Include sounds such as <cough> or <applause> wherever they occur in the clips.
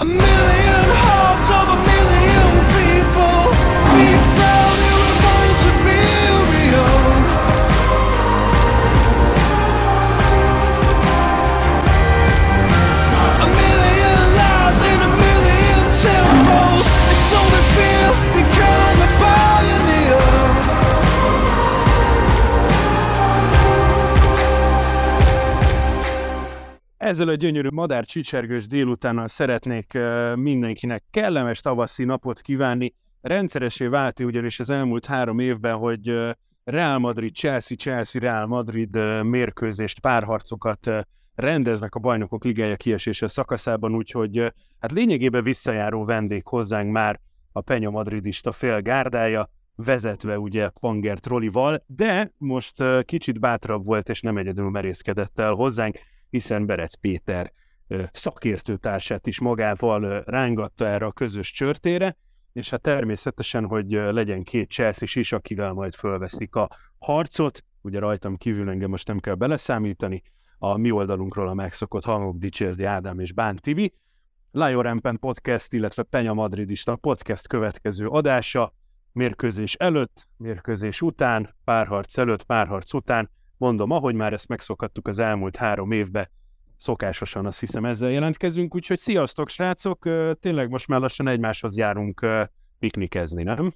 A Ezzel a gyönyörű madár csicsergős délutánnal szeretnék mindenkinek kellemes tavaszi napot kívánni. Rendszeresé vált ugyanis az elmúlt három évben, hogy Real Madrid, Chelsea, Chelsea, Real Madrid mérkőzést, párharcokat rendeznek a bajnokok ligája kiesése szakaszában, úgyhogy hát lényegében visszajáró vendég hozzánk már a Penya Madridista fél gárdája, vezetve ugye Pangert Rolival, de most kicsit bátrabb volt és nem egyedül merészkedett el hozzánk, hiszen Berec Péter szakértőtársát is magával rángatta erre a közös csörtére, és hát természetesen, hogy legyen két Chelsea is, akivel majd fölveszik a harcot, ugye rajtam kívül engem most nem kell beleszámítani, a mi oldalunkról a megszokott hangok Dicsérdi Ádám és Bán Tibi, Lion Rampen Podcast, illetve Penya Madridista Podcast következő adása, mérkőzés előtt, mérkőzés után, párharc előtt, párharc után, mondom, ahogy már ezt megszokhattuk az elmúlt három évben, szokásosan azt hiszem ezzel jelentkezünk, úgyhogy sziasztok srácok, tényleg most már lassan egymáshoz járunk piknikezni, nem?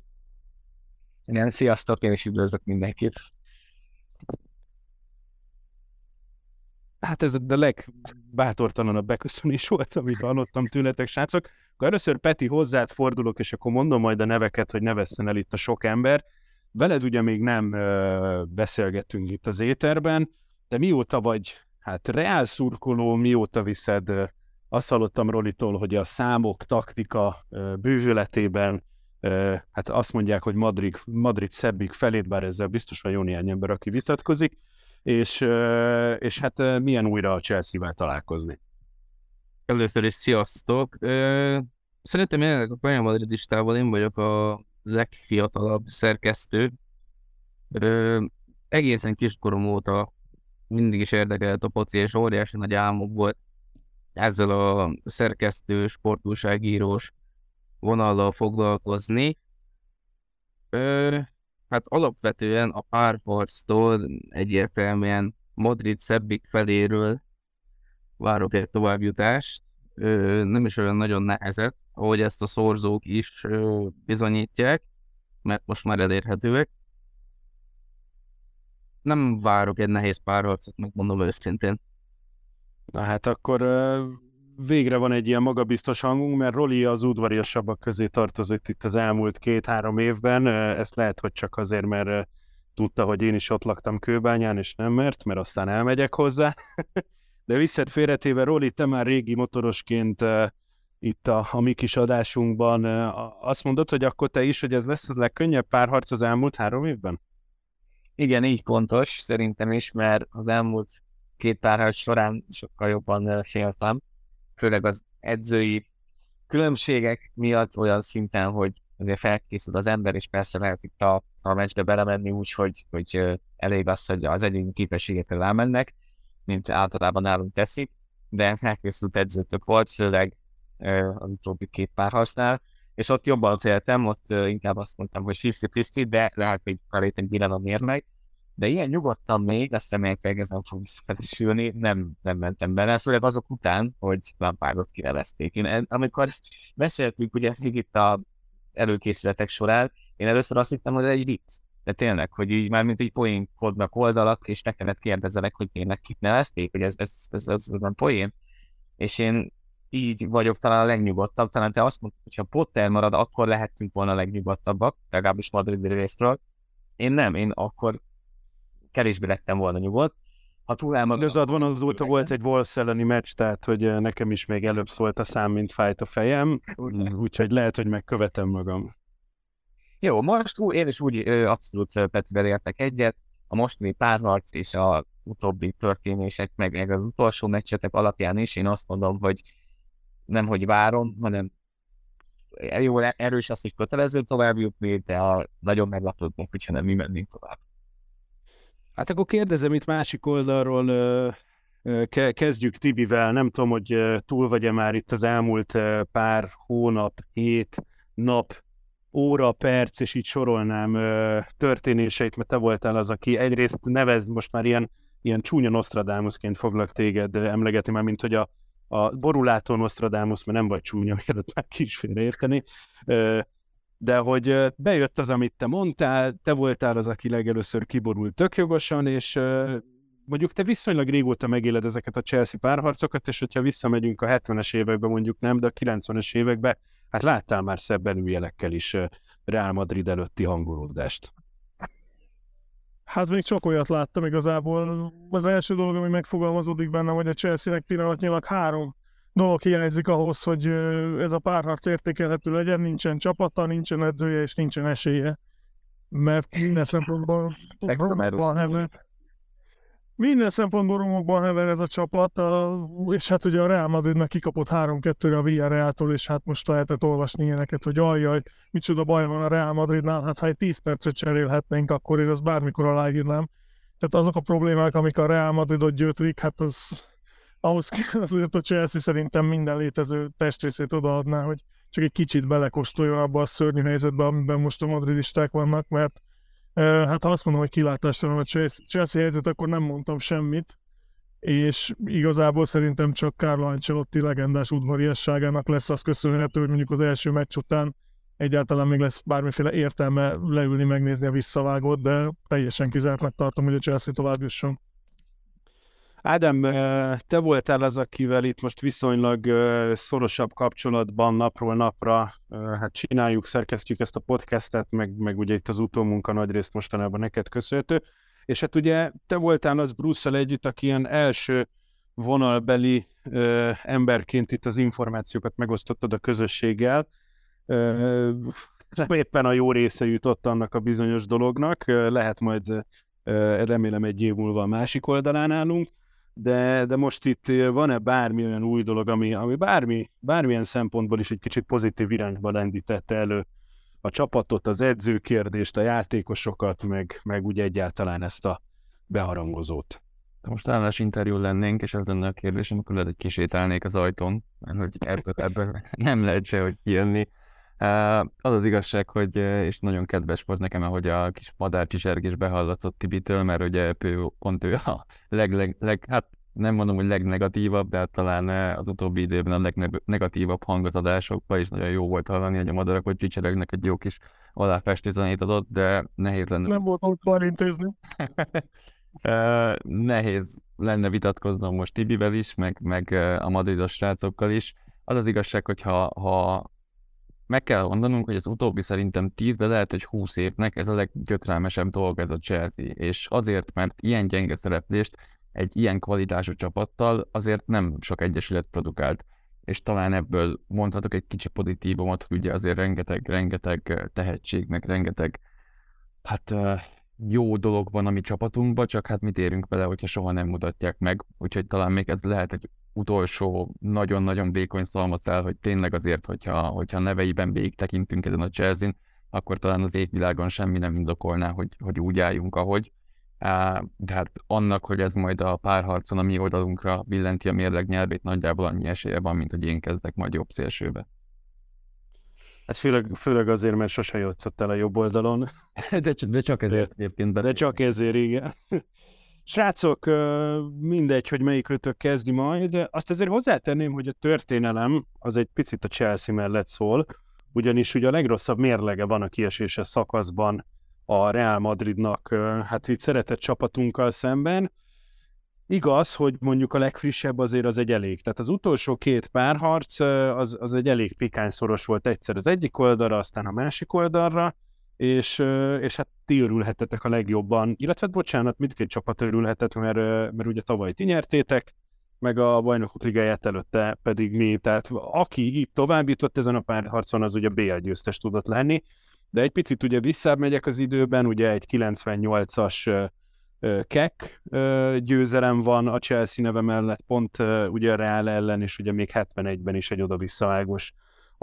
Igen, sziasztok, én is üdvözlök mindenkit. Hát ez a legbátortalanabb beköszönés volt, amit hallottam tőletek, srácok. Akkor először Peti hozzád fordulok, és akkor mondom majd a neveket, hogy ne vesszen el itt a sok ember. Veled ugye még nem ö, beszélgettünk itt az éterben, de mióta vagy hát reál szurkoló, mióta viszed, ö, azt hallottam Rolitól, hogy a számok, taktika ö, bővületében, ö, hát azt mondják, hogy Madrid, Madrid szebbik felét, bár ezzel biztos van jó néhány ember, aki vitatkozik, és, ö, és hát ö, milyen újra a Chelsea-vel találkozni. Először is sziasztok! Ö, Szerintem jelenleg a Real Madridistával én vagyok a legfiatalabb szerkesztő. Ö, Egészen kiskorom óta mindig is érdekelt a foci, és óriási nagy álmok volt ezzel a szerkesztő, sportúságírós vonallal foglalkozni. Ö, Hát alapvetően a párharctól egyértelműen Madrid szebbik feléről várok egy továbbjutást. Nem is olyan nagyon nehezet, ahogy ezt a szorzók is bizonyítják, mert most már elérhetőek. Nem várok egy nehéz párharcot, megmondom őszintén. Na hát akkor végre van egy ilyen magabiztos hangunk, mert Roli az udvariasabbak közé tartozott itt az elmúlt két-három évben. Ezt lehet, hogy csak azért, mert tudta, hogy én is ott laktam Kőbányán, és nem mert, mert aztán elmegyek hozzá. <laughs> De viccet félretéve, Roli, te már régi motorosként ö, itt a, a mi kis adásunkban a- azt mondod, hogy akkor te is, hogy ez lesz az legkönnyebb párharc az elmúlt három évben? Igen, így pontos, szerintem is, mert az elmúlt két párharc során sokkal jobban ö, féltem, főleg az edzői különbségek miatt olyan szinten, hogy azért felkészül az ember, és persze lehet itt a, a meccsbe belemenni úgy, hogy, hogy elég az, hogy az egyéni képességekre rámennek, mint általában nálunk teszik, de felkészült edzőtök volt, főleg az utóbbi két párharcnál, és ott jobban féltem, ott inkább azt mondtam, hogy 50-50, de lehet, hogy felétem billen a mérleg, de ilyen nyugodtan még, azt remélhetőleg ez nem fog visszafelesülni, nem, nem mentem bele, főleg azok után, hogy Lampardot kinevezték. Én, amikor beszéltünk ugye itt a előkészületek során, én először azt hittem, hogy ez egy vicc. De tényleg, hogy így már mint így poénkodnak oldalak, és ne kellett kérdezzenek, hogy tényleg kit nevezték, hogy ez, ez, ez, ez, ez nem poén. És én így vagyok talán a legnyugodtabb, talán te azt mondtad, hogy ha Potter marad, akkor lehetünk volna a legnyugodtabbak, legalábbis Madrid részről. Én nem, én akkor kevésbé lettem volna nyugodt. Ha túl elmarad, Igazad van, azóta volt egy Wolves elleni meccs, tehát hogy ö, nekem is még előbb szólt a szám, mint fájt a fejem, úgyhogy lehet, hogy megkövetem magam. Jó, most ú, én is úgy ö, abszolút Petivel értek egyet. A mostani párharc és a utóbbi történések, meg, meg az utolsó meccsetek alapján is én azt mondom, hogy nem, hogy várom, hanem jó, erős az, hogy kötelező tovább jutni, de a nagyon meglepődünk, hogyha nem mi mennénk tovább. Hát akkor kérdezem itt másik oldalról, kezdjük Tibivel, nem tudom, hogy túl vagy-e már itt az elmúlt pár hónap, hét, nap, óra, perc, és így sorolnám ö, történéseit, mert te voltál az, aki egyrészt nevezd most már ilyen, ilyen csúnya Nostradamusként foglak téged emlegetni, már mint hogy a, a borulátó Nostradamus, mert nem vagy csúnya, <laughs> mielőtt már ki is félreérteni, de hogy bejött az, amit te mondtál, te voltál az, aki legelőször kiborult tök jogosan, és mondjuk te viszonylag régóta megéled ezeket a Chelsea párharcokat, és hogyha visszamegyünk a 70-es évekbe, mondjuk nem, de a 90-es évekbe, hát láttál már szebb előjelekkel is Real Madrid előtti hangolódást. Hát még csak olyat láttam igazából. Az első dolog, ami megfogalmazódik benne, hogy a Chelsea-nek pillanatnyilag három dolog hiányzik ahhoz, hogy ez a párharc értékelhető legyen. Nincsen csapata, nincsen edzője és nincsen esélye. Mert minden szempontból hever. Minden szempontból romokban hever ez a csapat, és hát ugye a Real Madridnak kikapott 3-2-re a Villarreal-tól, és hát most lehetett olvasni ilyeneket, hogy ajjaj, micsoda baj van a Real Madridnál, hát ha egy 10 percet cserélhetnénk, akkor én azt bármikor aláírnám. Tehát azok a problémák, amik a Real Madridot gyötrik, hát az ahhoz kell <laughs> azért a Chelsea szerintem minden létező testrészét odaadná, hogy csak egy kicsit belekóstoljon abba a szörnyű helyzetbe, amiben most a madridisták vannak, mert hát ha azt mondom, hogy kilátástalan a Chelsea helyzet, akkor nem mondtam semmit, és igazából szerintem csak Carlo Ancelotti legendás udvariasságának lesz az köszönhető, hogy mondjuk az első meccs után egyáltalán még lesz bármiféle értelme leülni, megnézni a visszavágót, de teljesen kizártnak tartom, hogy a Chelsea tovább jusson. Ádám, te voltál az, akivel itt most viszonylag szorosabb kapcsolatban napról napra hát csináljuk, szerkesztjük ezt a podcastet, meg, meg ugye itt az utómunka nagyrészt mostanában neked köszönhető. És hát ugye te voltál az bruce együtt, aki ilyen első vonalbeli ö, emberként itt az információkat megosztottad a közösséggel. Ö, nem éppen a jó része jutott annak a bizonyos dolognak, lehet majd remélem egy év múlva a másik oldalán állunk de, de most itt eh, van-e bármi olyan új dolog, ami, ami bármi, bármilyen szempontból is egy kicsit pozitív irányba lendítette elő a csapatot, az edzőkérdést, a játékosokat, meg, meg úgy egyáltalán ezt a beharangozót. Ha most állás interjú lennénk, és ez lenne a kérdésem, akkor lehet, hogy kisétálnék az ajtón, mert hogy ebből, ebből nem lehet se, hogy kijönni. Az az igazság, hogy, és nagyon kedves volt nekem, ahogy a kis madárcsisерgés behallatszott Tibitől, mert ugye ő, pont ő a leg, leg, leg, hát nem mondom, hogy legnegatívabb, de hát talán az utóbbi időben a legnegatívabb hang az adásokban, és nagyon jó volt hallani, hogy a madarak, hogy csicseregnek egy jó kis aláfestő zenét adott, de nehéz lenne. Nem volt ott már intézni. <laughs> Nehéz lenne vitatkoznom most Tibivel is, meg, meg a madridos srácokkal is. Az az igazság, hogy ha, ha meg kell mondanunk, hogy az utóbbi szerintem 10, de lehet, hogy 20 évnek ez a leggyötrelmesebb dolog ez a Chelsea. És azért, mert ilyen gyenge szereplést egy ilyen kvalitású csapattal azért nem sok egyesület produkált. És talán ebből mondhatok egy kicsi pozitívumot, hogy ugye azért rengeteg, rengeteg tehetség, meg rengeteg hát jó dolog van a mi csapatunkban, csak hát mit érünk bele, hogyha soha nem mutatják meg. Úgyhogy talán még ez lehet egy utolsó nagyon-nagyon vékony szalmaszál, hogy tényleg azért, hogyha, hogyha neveiben végig tekintünk ezen a chelsea akkor talán az égvilágon semmi nem indokolná, hogy, hogy úgy álljunk, ahogy. De hát annak, hogy ez majd a párharcon a mi oldalunkra billenti a mérleg nyelvét, nagyjából annyi esélye van, mint hogy én kezdek majd jobb szélsőbe. Hát főleg, főleg azért, mert sose jutott el a jobb oldalon. De, csak- de csak ezért egyébként. De beléptem. csak ezért, igen. Srácok, mindegy, hogy melyik ötök kezdi majd, azt azért hozzátenném, hogy a történelem az egy picit a Chelsea mellett szól, ugyanis ugye a legrosszabb mérlege van a kieséses szakaszban a Real Madridnak, hát itt szeretett csapatunkkal szemben. Igaz, hogy mondjuk a legfrissebb azért az egy elég. Tehát az utolsó két párharc az, az egy elég pikányszoros volt egyszer az egyik oldalra, aztán a másik oldalra, és, és hát ti örülhetetek a legjobban, illetve hát bocsánat, mindkét csapat örülhetett, mert, mert ugye tavaly ti nyertétek, meg a bajnokok ligáját előtte pedig mi, tehát aki így tovább jutott ezen a párharcon, az ugye BL győztes tudott lenni, de egy picit ugye visszább megyek az időben, ugye egy 98-as ö, ö, kek győzelem van a Chelsea neve mellett, pont ugye a Real ellen, és ugye még 71-ben is egy oda-visszaágos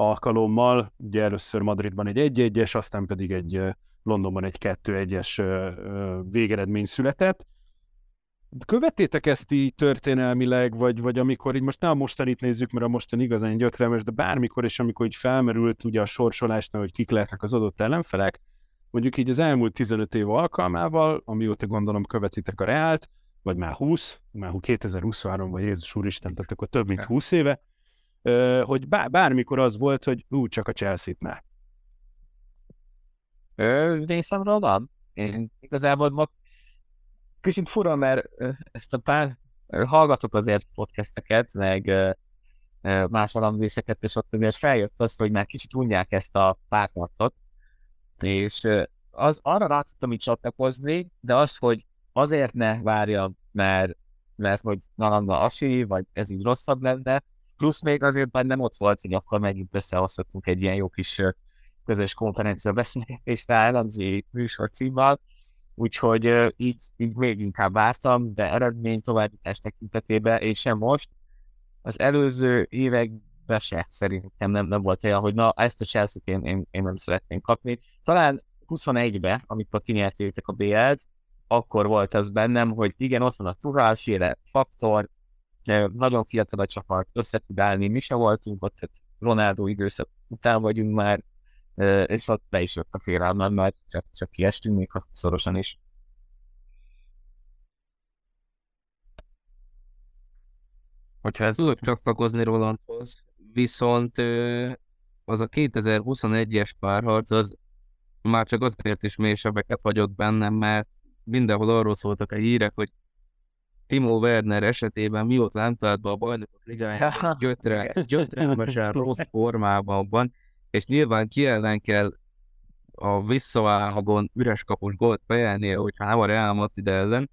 alkalommal, ugye először Madridban egy 1-1-es, aztán pedig egy Londonban egy 2-1-es ö, ö, végeredmény született. Követtétek ezt így történelmileg, vagy, vagy amikor így most nem a mostanit nézzük, mert a mostani igazán gyötrelmes, de bármikor és amikor így felmerült ugye a sorsolásnál, hogy kik lehetnek az adott ellenfelek, mondjuk így az elmúlt 15 év alkalmával, amióta gondolom követitek a Reált, vagy már 20, már 2023 vagy Jézus Úristen, tehát akkor több mint 20 éve, hogy bár, bármikor az volt, hogy ú, csak a Chelsea-t ne. Részemről van. Én igazából max... kicsit fura, mert ezt a pár hallgatok azért podcasteket, meg más alamzéseket, és ott azért feljött az, hogy már kicsit unják ezt a párharcot, és az arra rá tudtam így csatlakozni, de az, hogy azért ne várjam, mert, mert hogy Nalanda Asi, vagy ez így rosszabb lenne, plusz még azért már nem ott volt, hogy akkor megint összehozhatunk egy ilyen jó kis közös konferencia beszélgetést rá elemzi műsor címmel, úgyhogy így, így még inkább vártam, de eredmény továbbítás tekintetében, és sem most. Az előző években se szerintem nem, nem volt olyan, hogy na, ezt a Chelsea-t én, én, én nem szeretném kapni. Talán 21-ben, amikor ti nyertétek a BL-t, akkor volt az bennem, hogy igen, ott van a Sére faktor, nagyon fiatal a csapat, össze tud állni, mi se voltunk ott, tehát Ronaldo időszak után vagyunk már, és ott be is jött a félelmem, mert csak, csak kiestünk, még szorosan is. Hogyha ez Tudok csatlakozni Rolandhoz, viszont az a 2021-es párharc az már csak azért is mélyesebbeket hagyott bennem, mert mindenhol arról szóltak a hírek, hogy Timo Werner esetében mióta nem talált be a bajnokok ligájában, gyötre, gyötrelmesen <laughs> rossz formában van, és nyilván ki ellen kell a visszavágon üres kapus gólt fejelnie, hogyha nem a Real Madrid ellen.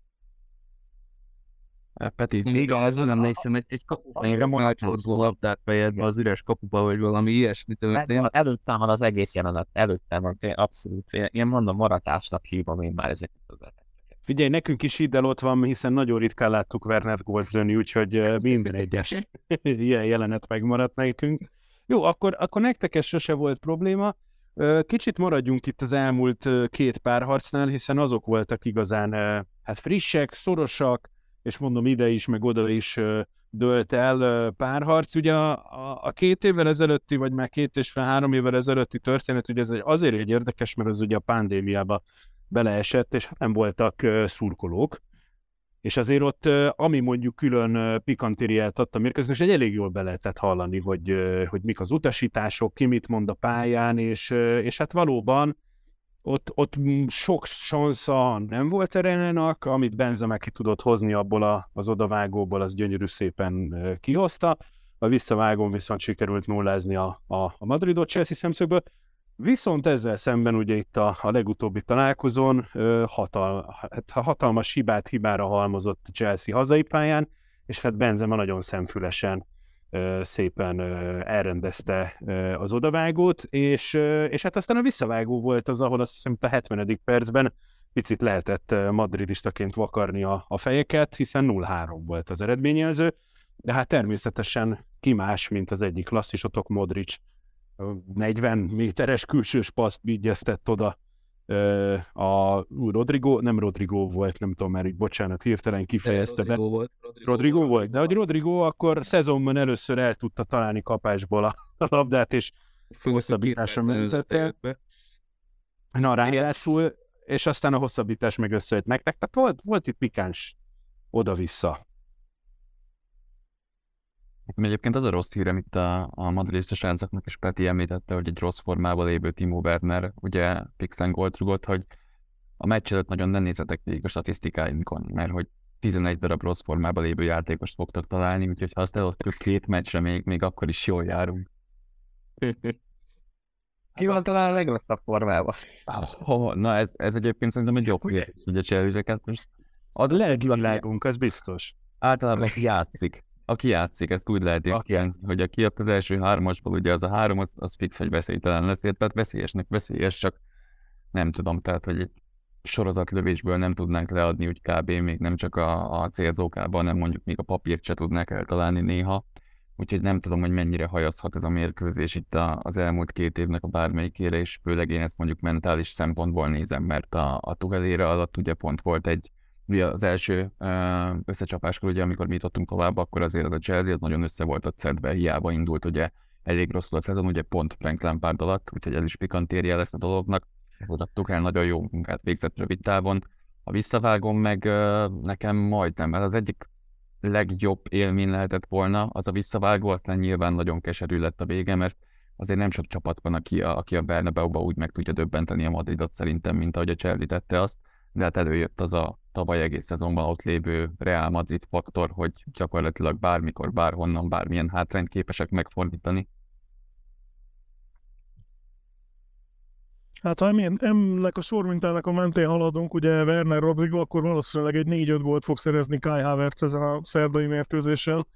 Peti, Még az nem emlékszem, egy, egy elcsorduló labdát fejedbe az üres kapuba, vagy valami ilyesmi történt. Előttem van az egész jelenet, előttem van, abszolút. Én, én mondom, maratásnak hívom én már ezeket az. Figyelj, nekünk is hidd el ott van, hiszen nagyon ritkán láttuk Werner lőni, úgyhogy <laughs> minden egyes <laughs> ilyen jelenet megmaradt nekünk. Jó, akkor, akkor nektek ez sose volt probléma. Kicsit maradjunk itt az elmúlt két párharcnál, hiszen azok voltak igazán hát frissek, szorosak, és mondom ide is, meg oda is dölt el párharc. Ugye a, a, a két évvel ezelőtti, vagy már két és fél, három évvel ezelőtti történet, ugye ez azért egy érdekes, mert az ugye a pandémiába beleesett, és nem voltak szurkolók. És azért ott, ami mondjuk külön pikantériát adta mérkőzés, egy elég jól be lehetett hallani, hogy, hogy mik az utasítások, ki mit mond a pályán, és, és hát valóban ott, ott sok sansza nem volt Erenának, amit Benzema ki tudott hozni abból a, az odavágóból, az gyönyörű szépen kihozta. A visszavágón viszont sikerült nullázni a, a, a Madridot Chelsea szemszögből. Viszont ezzel szemben ugye itt a, a legutóbbi találkozón ö, hatal, hát hatalmas hibát hibára halmozott Chelsea hazai pályán, és hát Benzema nagyon szemfülesen szépen elrendezte az odavágót, és, és hát aztán a visszavágó volt az, ahol azt hiszem a 70. percben picit lehetett madridistaként vakarni a, a fejeket, hiszen 0-3 volt az eredményjelző, de hát természetesen ki más, mint az egyik klasszisotok Modric, 40 méteres külsős paszt vigyeztett oda a Rodrigo, nem Rodrigo volt, nem tudom már így, bocsánat, hirtelen kifejezte be. Rodrigo volt. Rodrigo volt, de hogy Rodrigo akkor szezonban először el tudta találni kapásból a <laughs> labdát, és hosszabbításra mentettél. na ráadásul, és aztán a hosszabbítás meg összejött nektek, tehát volt, volt itt pikáns oda-vissza. Egyébként az a rossz hírem itt a, a madridista srácoknak, és Peti említette, hogy egy rossz formában lévő Timo Werner ugye fixen gólt rugott, hogy a meccs előtt nagyon nem nézzetek végig a statisztikáinkon, mert hogy 11 darab rossz formában lévő játékost fogtok találni, úgyhogy ha azt elosztjuk két meccsre még, még akkor is jól járunk. Ki van talán a legrosszabb formában? Oh, na ez, ez egyébként szerintem egy jobb hír, hogy a cselőzeket most A lelkivilágunk, az biztos. általában játszik. Aki játszik, ezt úgy lehet érteni, hogy aki ott az első hármasból, ugye az a három, az, az fix, hogy veszélytelen lesz, tehát veszélyesnek veszélyes, csak nem tudom, tehát, hogy egy sorozatlövésből nem tudnánk leadni úgy kb. még nem csak a, a célzókában, hanem mondjuk még a papírt se tudnák eltalálni néha. Úgyhogy nem tudom, hogy mennyire hajazhat ez a mérkőzés itt a, az elmúlt két évnek a bármelyikére, és főleg én ezt mondjuk mentális szempontból nézem, mert a, a Tuhelére alatt ugye pont volt egy ugye az első összecsapáskor, ugye amikor mi jutottunk tovább, akkor azért az a Chelsea az nagyon össze volt a szedve, hiába indult ugye elég rosszul a szezon, ugye pont Frank Lampard alatt, úgyhogy ez is pikantérje lesz a dolognak. Oda el nagyon jó munkát végzett rövid távon. A visszavágom meg nekem majdnem, ez az egyik legjobb élmény lehetett volna, az a visszavágó, aztán nyilván nagyon keserű lett a vége, mert azért nem sok csapat van, aki a, aki a Bernabeu-ba úgy meg tudja döbbenteni a Madridot szerintem, mint ahogy a Chelsea tette azt, de hát előjött az a tavaly egész szezonban ott lévő Real Madrid faktor, hogy gyakorlatilag bármikor, bárhonnan, bármilyen hátrányt képesek megfordítani. Hát ha ennek a sormintának a mentén haladunk, ugye Werner Rodrigo, akkor valószínűleg egy 4-5 gólt fog szerezni Kai Havertz ezen a szerdai mérkőzéssel,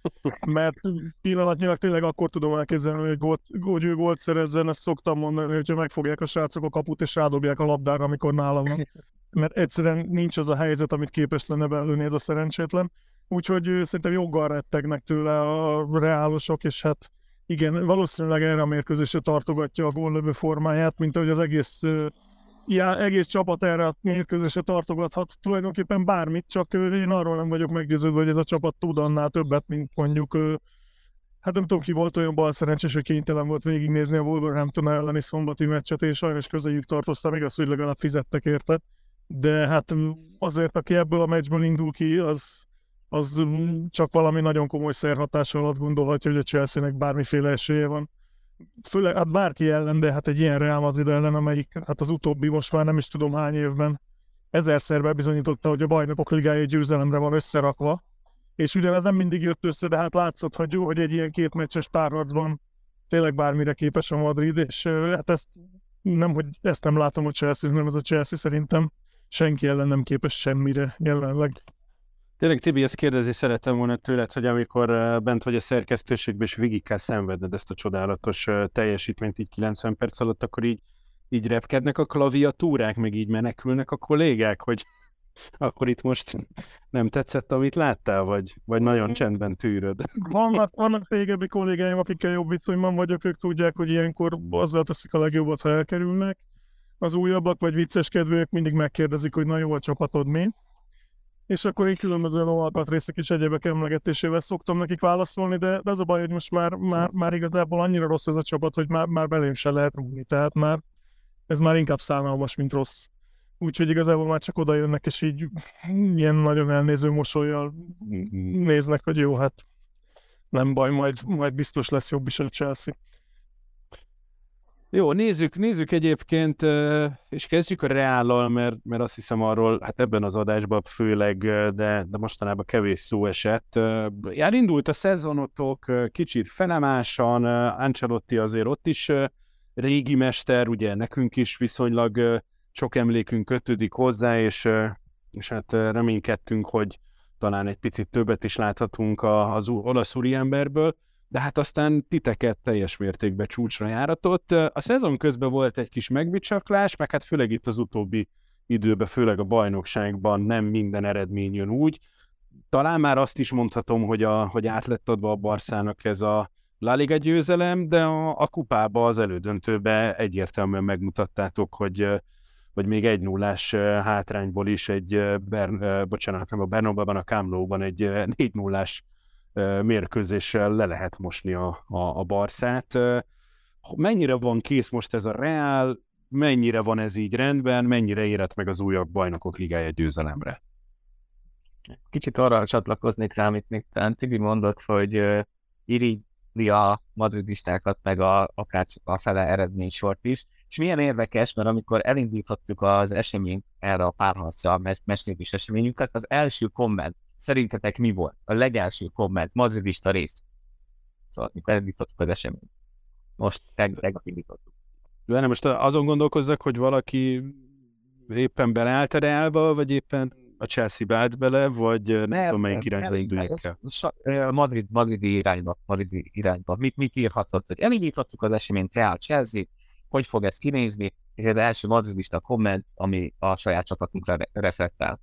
mert pillanatnyilag tényleg akkor tudom elképzelni, hogy, gólt, hogy ő gólt szerezzen, ezt szoktam mondani, hogyha megfogják a srácok a kaput és rádobják a labdára, amikor nálam van. Mert egyszerűen nincs az a helyzet, amit képes lenne belőni ez a szerencsétlen. Úgyhogy szerintem joggal rettegnek tőle a reálosok, és hát igen, valószínűleg erre a mérkőzésre tartogatja a góllövő formáját, mint ahogy az egész, já, egész csapat erre a mérkőzésre tartogathat tulajdonképpen bármit, csak én arról nem vagyok meggyőződve, hogy ez a csapat tud annál többet, mint mondjuk Hát nem tudom, ki volt olyan bal szerencsés, hogy kénytelen volt végignézni a Wolverhampton elleni szombati meccset, és sajnos közéjük tartoztam, igaz, hogy legalább fizettek érte. De hát azért, aki ebből a meccsből indul ki, az, az csak valami nagyon komoly szerhatás alatt gondolhatja, hogy a Chelsea-nek bármiféle esélye van. Főleg, hát bárki ellen, de hát egy ilyen Real Madrid ellen, amelyik hát az utóbbi most már nem is tudom hány évben ezerszer bebizonyította, hogy a bajnokok ligája győzelemre van összerakva, és ugyanez nem mindig jött össze, de hát látszott, hogy, hogy egy ilyen két meccses párharcban tényleg bármire képes a Madrid, és hát ezt nem, hogy ezt nem látom a Chelsea, hanem ez a Chelsea szerintem senki ellen nem képes semmire jelenleg. Tényleg, Tibi, ezt kérdezni szerettem volna tőled, hogy amikor bent vagy a szerkesztőségben, és végig kell szenvedned ezt a csodálatos teljesítményt így 90 perc alatt, akkor így, így repkednek a klaviatúrák, meg így menekülnek a kollégák, hogy <laughs> akkor itt most nem tetszett, amit láttál, vagy, vagy nagyon csendben tűröd. <laughs> Vannak, vannak régebbi kollégáim, akikkel jobb viszonyban vagyok, ők tudják, hogy ilyenkor azzal teszik a legjobbat, ha elkerülnek. Az újabbak vagy vicceskedvőek mindig megkérdezik, hogy na jó a csapatod mi. És akkor én különböző alkatrészek és egyebek emlegetésével szoktam nekik válaszolni, de, de az a baj, hogy most már, már, már igazából annyira rossz ez a csapat, hogy már, már belém se lehet rúgni. Tehát már ez már inkább szánalmas, mint rossz. Úgyhogy igazából már csak oda jönnek, és így ilyen nagyon elnéző mosolyjal néznek, hogy jó, hát nem baj, majd, majd biztos lesz jobb is a Chelsea. Jó, nézzük, nézzük egyébként, és kezdjük a Reállal, mert, mert azt hiszem arról, hát ebben az adásban főleg, de, de mostanában kevés szó esett. Indult a szezonotok, kicsit felemásan, Ancelotti azért ott is régi mester, ugye nekünk is viszonylag sok emlékünk kötődik hozzá, és, és hát reménykedtünk, hogy talán egy picit többet is láthatunk az olasz úriemberből de hát aztán titeket teljes mértékben csúcsra járatott. A szezon közben volt egy kis megbicsaklás, meg hát főleg itt az utóbbi időben, főleg a bajnokságban nem minden eredmény jön úgy. Talán már azt is mondhatom, hogy, a, hogy át lett adva a Barszának ez a La Liga győzelem, de a, a kupába, az elődöntőbe egyértelműen megmutattátok, hogy vagy még egy nullás hátrányból is egy, Bern, bocsánat, nem a Bernabban, a Kámlóban egy négy nullás mérkőzéssel le lehet mosni a, a, a Barszát. Mennyire van kész most ez a Real, mennyire van ez így rendben, mennyire érett meg az újabb bajnokok ligája győzelemre? Kicsit arra csatlakoznék rá, amit még Tibi mondott, hogy irigyli a madridistákat, meg a, akár csak a fele eredménysort is. És milyen érdekes, mert amikor elindítottuk az eseményt erre a párharcra, a mes- mesélés eseményünket, az első komment szerintetek mi volt? A legelső komment, madridista rész. Szóval, amikor elindítottuk az eseményt. Most teg- tegnap indítottuk. De nem most azon gondolkozzak, hogy valaki éppen beleállt a Realba, vagy éppen a Chelsea állt bele, vagy nem, nem tudom melyik irányba induljunk el. Madrid, Madridi irányba, Madridi irányba. Mit, mit írhatott? Hogy elindítottuk az eseményt Real Chelsea, hogy fog ez kinézni, és ez az első madridista komment, ami a saját csapatunkra re- reflektál.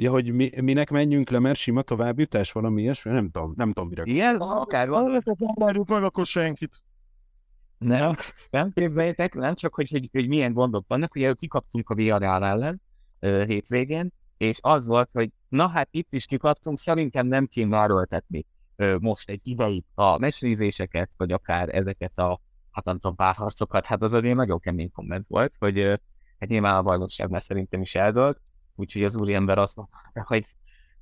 Ja, hogy mi, minek menjünk le, mert sima továbbjutás, valami ilyesmi? Nem tudom, nem tudom, mire. Igen, akár van. Nem várjuk meg, akkor senkit. Nem, nem képzeljétek, nem csak, hogy, hogy, hogy milyen gondok vannak. Ugye kikaptunk a Villarreal ellen ö, hétvégén, és az volt, hogy na hát itt is kikaptunk, szerintem nem kéne erőltetni ö, most egy ideig a mesnézéseket, vagy akár ezeket a, hát nem tudom, párharcokat, hát az azért nagyon kemény komment volt, hogy ö, hát nyilván a bajnokság már szerintem is eldölt, úgyhogy az úriember azt mondta, hogy,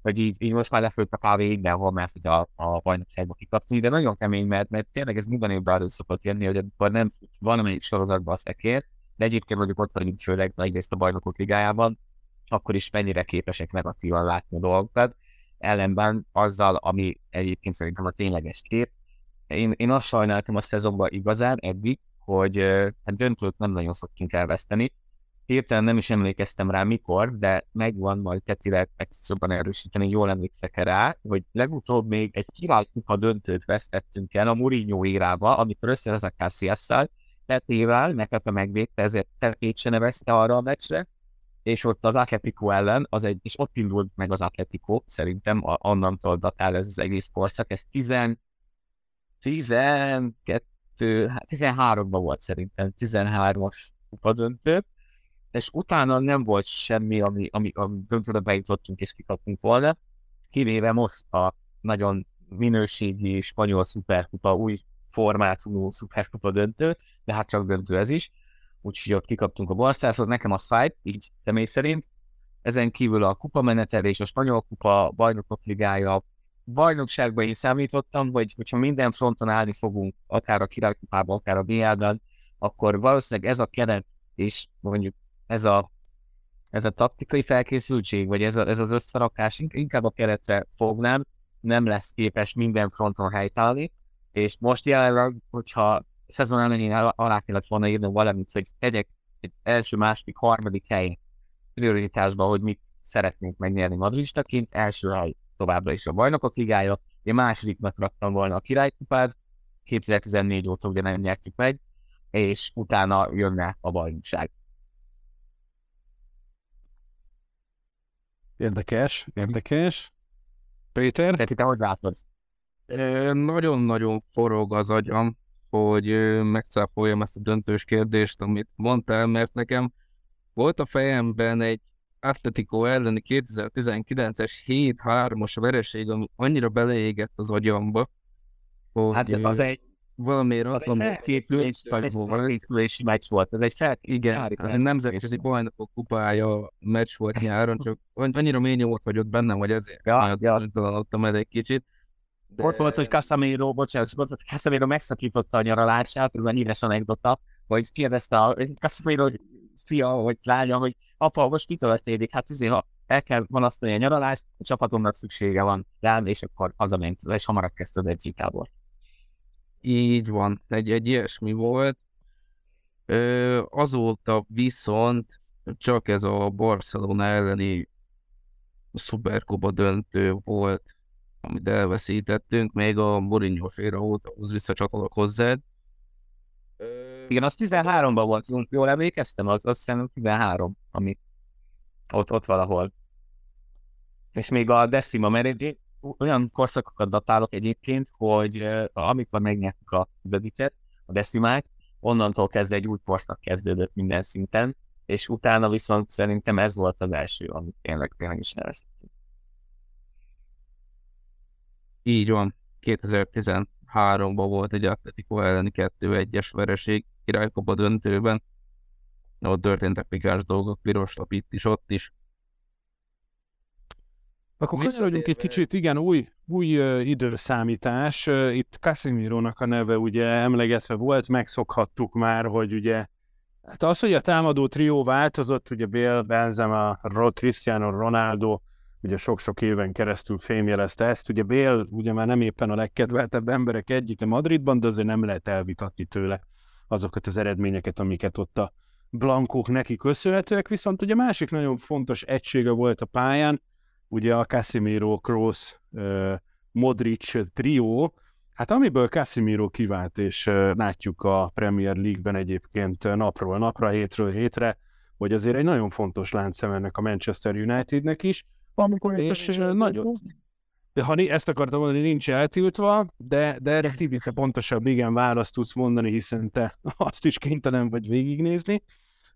hogy így, így most már lefőtt a kávé mindenhol, mert hogy a, a bajnokságba kikaptunk, de nagyon kemény, mert, mert tényleg ez minden évben elő szokott jönni, hogy amikor nem valamelyik sorozatban a szekér, de egyébként mondjuk ott vagyunk főleg nagyrészt a bajnokok ligájában, akkor is mennyire képesek negatívan látni a dolgokat, ellenben azzal, ami egyébként szerintem a tényleges kép. Én, én azt sajnáltam a szezonban igazán eddig, hogy hát döntőt nem nagyon szoktunk elveszteni. Hirtelen nem is emlékeztem rá mikor, de megvan majd Ketileg meg jobban erősíteni, jól emlékszek rá, hogy legutóbb még egy királykupa döntőt vesztettünk el a Mourinho írába, amikor összevezek Cassiasszal, Tetével, neked a megvédte, ezért Tetét se nevezte arra a meccsre, és ott az Atletico ellen, az egy, és ott indult meg az Atletico, szerintem a, onnantól datál ez az egész korszak, ez 10, 12, hát 13-ban volt szerintem, 13-as kupadöntő, és utána nem volt semmi, ami, ami, ami döntőre bejutottunk és kikaptunk volna, kivéve most a nagyon minőségi spanyol szuperkupa, új formátumú szuperkupa döntő, de hát csak döntő ez is, úgyhogy ott kikaptunk a Barszától, nekem az fájt, így személy szerint. Ezen kívül a kupa menetelés, a spanyol kupa, bajnokok ligája, bajnokságban én számítottam, hogy hogyha minden fronton állni fogunk, akár a királykupában, akár a BL-ben, akkor valószínűleg ez a keret, és mondjuk ez a, ez a taktikai felkészültség, vagy ez, a, ez az összerakás inkább a keretre fognám, nem? Lesz képes minden fronton helytállni, és most jelenleg, hogyha szezon elején al- alá kellett volna írnom valamit, hogy tegyek egy első, második, harmadik hely prioritásba, hogy mit szeretnénk megnyerni madridistaként, első hely továbbra is a bajnokok ligája, én másodiknak raktam volna a királykupát, 2014 óta ugye nem nyertük meg, és utána jönne a bajnokság. Érdekes, érdekes. Péter? Tehát te hogy látod? Nagyon-nagyon forog az agyam, hogy ö, megcáfoljam ezt a döntős kérdést, amit mondtál, mert nekem volt a fejemben egy Atletico elleni 2019-es 7-3-as vereség, ami annyira beleégett az agyamba, hogy Hát az egy, valamiért az azt egy mondom, felkészülés, egy felkészülési meccs volt, ez egy felkészülés. igen, ez egy nemzetközi bajnokok kupája meccs volt nyáron, csak anny- annyira mély nyomot hagyott bennem, hogy ezért Ja, ja. egy kicsit. De... Ott volt, hogy Casemiro, bocsánat, hogy Casemiro megszakította a nyaralását, ez a híres anekdota, hogy kérdezte a Casemiro fia, vagy lánya, hogy apa, most mi történik? Hát azért, ha el kell vanasztani a nyaralást, a csapatomnak szüksége van rám, és akkor hazament, és hamarabb kezdte az edzőtábort. Így van, egy, egy ilyesmi volt. Ö, azóta viszont csak ez a Barcelona elleni szuperkupa döntő volt, amit elveszítettünk, még a Mourinho féle óta, az visszacsatolok hozzád. Igen, az 13-ban volt, jól- emlékeztem, az, az szerintem 13, ami ott, ott valahol. És még a Decima, mert olyan korszakokat datálok egyébként, hogy amikor megnyertük a tizediket, a Decimát, onnantól kezdve egy új korszak kezdődött minden szinten, és utána viszont szerintem ez volt az első, amit tényleg tényleg is neveztünk. Így van, 2013-ban volt egy Atletico elleni 2-1-es vereség királykupa döntőben. Ott történtek pikás dolgok, piros lap itt is, ott is. Akkor köszönjük egy kicsit, igen, új, új időszámítás. Ö, Itt Casimirónak a neve ugye emlegetve volt, megszokhattuk már, hogy ugye Hát az, hogy a támadó trió változott, ugye Bale, Benzema, Cristiano Ronaldo, ugye sok-sok éven keresztül fémjelezte ezt, ugye Bale ugye már nem éppen a legkedveltebb emberek egyike Madridban, de azért nem lehet elvitatni tőle azokat az eredményeket, amiket ott a blankók neki köszönhetőek, viszont ugye másik nagyon fontos egysége volt a pályán, ugye a Casemiro, Kroos, Modric trió, Hát amiből Casemiro kivált, és látjuk a Premier League-ben egyébként napról napra, hétről hétre, hogy azért egy nagyon fontos láncszem ennek a Manchester Unitednek is, Amikor és nagyon, de ha ezt akartam mondani, nincs eltiltva, de, de erre Tibi, te pontosabb igen választ tudsz mondani, hiszen te <laughs> azt is kénytelen vagy végignézni.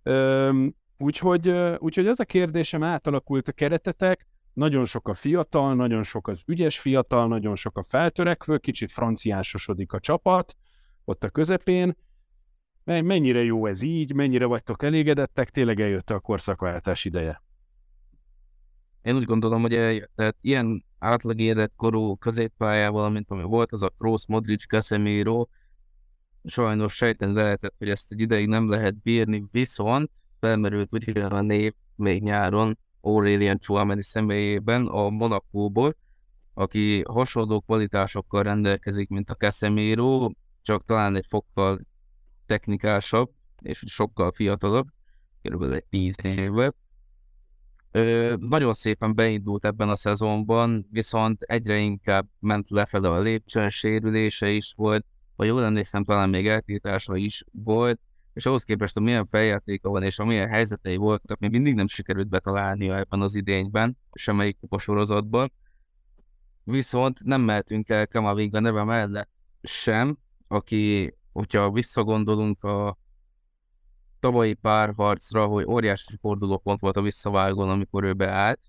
Öm, Úgyhogy, úgyhogy az a kérdésem átalakult a keretetek, nagyon sok a fiatal, nagyon sok az ügyes fiatal, nagyon sok a feltörekvő, kicsit franciásosodik a csapat ott a közepén. Me- Mennyire jó ez így, mennyire vagytok elégedettek, tényleg eljött a korszakváltás ideje. Én úgy gondolom, hogy eljött. Tehát ilyen átlag életkorú középpályával, mint ami volt, az a Kroos, Modric, Casemiro, sajnos sejteni lehetett, hogy ezt egy ideig nem lehet bírni, viszont felmerült ugye a név még nyáron Aurélien Chouameni személyében a Monakóból, aki hasonló kvalitásokkal rendelkezik, mint a Casemiro, csak talán egy fokkal technikásabb, és sokkal fiatalabb, körülbelül egy tíz évvel. Ö, nagyon szépen beindult ebben a szezonban, viszont egyre inkább ment lefele a lépcsőn, sérülése is volt, vagy jól emlékszem, talán még eltiltása is volt, és ahhoz képest, hogy milyen feljátéka van, és amilyen helyzetei voltak, még mindig nem sikerült betalálnia ebben az idényben, semmelyik kupasorozatban. Viszont nem mehetünk el Kamavinga neve mellett sem, aki, hogyha visszagondolunk a tavalyi párharcra, hogy óriási fordulópont volt a visszavágón, amikor ő beállt.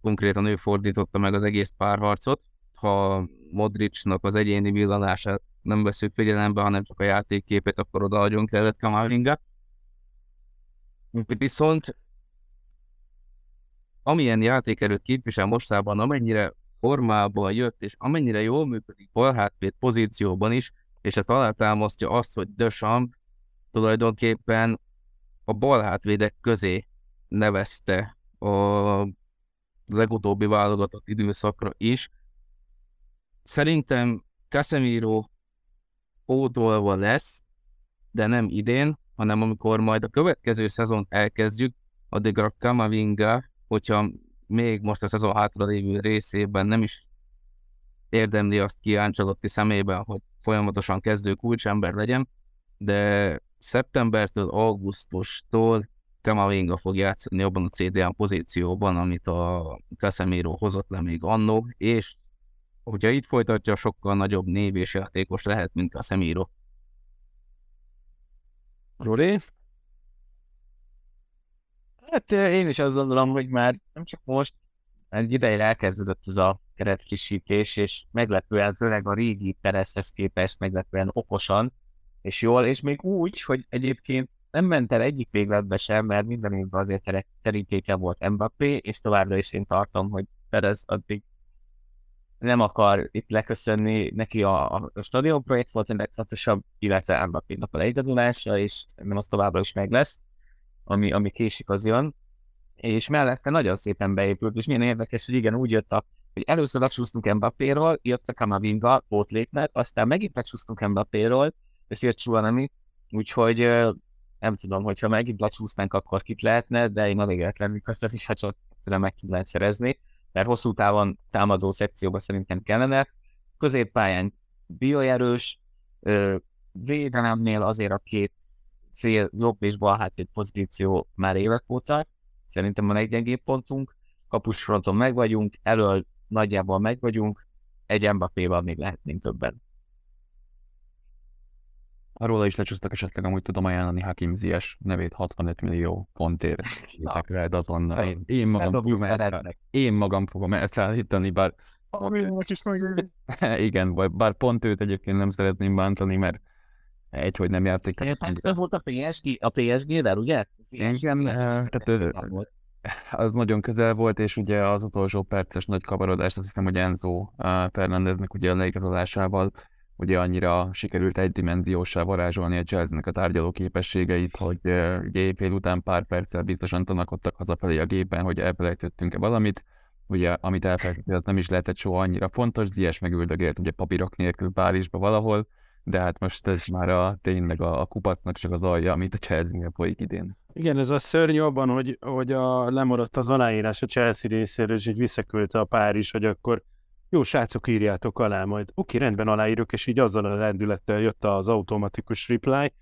Konkrétan ő fordította meg az egész párharcot. Ha Modricnak az egyéni villanását nem veszük figyelembe, hanem csak a játékképét, akkor oda nagyon kellett Kamavinga. Viszont amilyen játékerőt képvisel mostában, amennyire formában jött, és amennyire jól működik balhátvéd pozícióban is, és ezt alátámasztja azt, hogy Deschamps tulajdonképpen a balhátvédek közé nevezte a legutóbbi válogatott időszakra is. Szerintem Casemiro pótolva lesz, de nem idén, hanem amikor majd a következő szezont elkezdjük, addigra Kamavinga, hogyha még most a szezon hátralévő részében nem is érdemli azt ki Ancelotti szemében, hogy folyamatosan kezdő kulcsember legyen, de szeptembertől augusztustól Kamavinga fog játszani abban a CDM pozícióban, amit a Casemiro hozott le még annó, és hogyha így folytatja, sokkal nagyobb név és játékos lehet, mint Casemiro. Rori? Hát eh, én is azt gondolom, hogy már nem csak most, egy ideje elkezdődött ez a keretfrissítés, és meglepően, főleg a régi Perezhez képest meglepően okosan, és jól, és még úgy, hogy egyébként nem ment el egyik végletbe sem, mert minden évben azért tere- terítéke volt Mbappé, és továbbra is én tartom, hogy Perez addig nem akar itt leköszönni, neki a, a, stadion projekt volt a legfontosabb, illetve Mbappé-nak a leigazolása, és szerintem az továbbra is meg lesz, ami, ami késik az jön, és mellette nagyon szépen beépült, és milyen érdekes, hogy igen, úgy jött a, hogy először lecsúsztunk Mbappéról, jött a Kamavinga pótléknek, aztán megint lecsúsztunk Mbappéról, és jött Suanami, úgyhogy nem tudom, hogyha megint lecsúsznánk, akkor kit lehetne, de én lenni köztet is, ha csak meg tud lehet szerezni, mert hosszú távon támadó szekcióba szerintem kellene. Középpályán bioerős, védelemnél azért a két cél, jobb és bal hátvéd pozíció már évek óta, szerintem a leggyengébb pontunk, kapusfronton meg vagyunk, elől nagyjából meg vagyunk, egy Mbappéval még lehetnénk többen. Arról is lecsúsztak esetleg amúgy tudom ajánlani Hakim Ziyech nevét 65 millió pontért. <laughs> Írták rá azonnal. Én, én, magam fogom elszáll, én magam fogom elszállítani, bár Aminek is meg <laughs> igen, vagy bár pont őt egyébként nem szeretném bántani, mert egy, hogy nem játék. Ez volt a PSG, a PSG-del, ugye? Igen, eh, tehát az nagyon közel volt, és ugye az utolsó perces nagy kavarodást azt hiszem, hogy Enzo eh, Fernandeznek ugye a leigazolásával ugye annyira sikerült egydimenziósá varázsolni a jazznek a tárgyaló képességeit, hogy éjfél után pár perccel biztosan tanakodtak hazafelé a gépen, hogy elfelejtettünk-e valamit, ugye amit elfelejtettünk, nem is lehetett soha annyira fontos, Zies megüldögélt ugye papírok nélkül Párizsba valahol, de hát most ez már a, tényleg a, a kupacnak csak az alja, amit a Chelsea-nél folyik idén. Igen, ez a szörnyű abban, hogy, hogy a, lemaradt az aláírás a Chelsea részéről, és így visszaküldte a Párizs, hogy akkor jó srácok, írjátok alá majd. Oké, rendben aláírok, és így azzal a lendülettel jött az automatikus reply,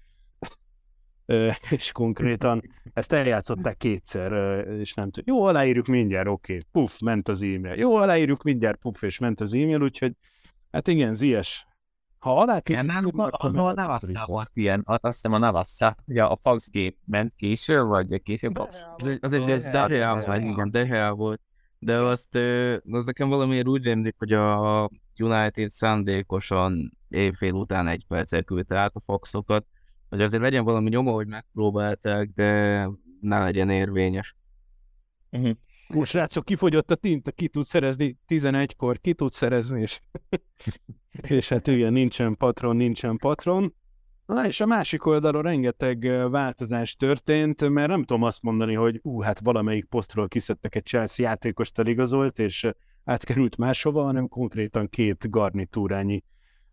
és konkrétan ezt eljátszották kétszer, és nem tudom, jó, aláírjuk mindjárt, oké, puff, ment az e-mail. Jó, aláírjuk mindjárt, puff, és ment az e-mail, úgyhogy hát igen, Zies Ha alá Igen, náluk a, a, a Navassa volt ilyen, azt hiszem a Navassa, ugye a Fox Gate ment később, vagy később az, Azért ez De Gea volt, igen, volt. De azt, az nekem valamiért úgy rémlik, hogy a United szándékosan évfél után egy perccel küldte át a Foxokat, hogy azért legyen valami nyoma, hogy megpróbálták, de ne legyen érvényes. Most srácok, kifogyott a tinta, ki tud szerezni 11-kor, ki tud szerezni, és, <laughs> és hát igen, nincsen patron, nincsen patron. Na és a másik oldalon rengeteg változás történt, mert nem tudom azt mondani, hogy ú, hát valamelyik posztról kiszedtek egy Chelsea játékost eligazolt, és átkerült máshova, hanem konkrétan két garnitúrányi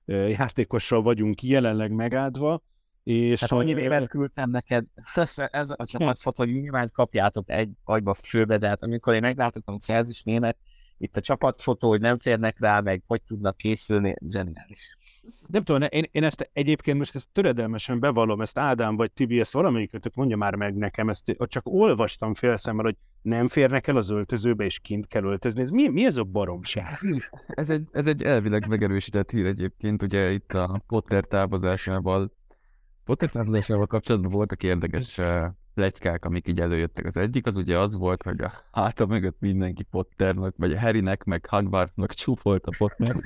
játékossal vagyunk jelenleg megáldva. És Hát annyi ö, német küldtem neked, <laughs> ez a <laughs> csapatfotó, hogy nyilván kapjátok egy agyba főbe, de hát amikor én meglátottam szerzis német, itt a csapatfotó, hogy nem férnek rá, meg hogy tudnak készülni, zseniális. Nem tudom, én, én ezt egyébként most ezt töredelmesen bevallom, ezt Ádám vagy Tibi, ezt valamelyikötök mondja már meg nekem, ezt csak olvastam félszemmel, hogy nem férnek el az öltözőbe, és kint kell öltözni. Ez mi, mi ez a baromság? Ez egy, ez egy elvileg megerősített hír egyébként, ugye itt a Potter távozásával, Potter távozásával kapcsolatban voltak érdekes plegykák, amik így előjöttek. Az egyik az ugye az volt, hogy a háta mögött mindenki Potternek, vagy a Harrynek, meg Hogwartsnak csúfolt a Potter. <laughs>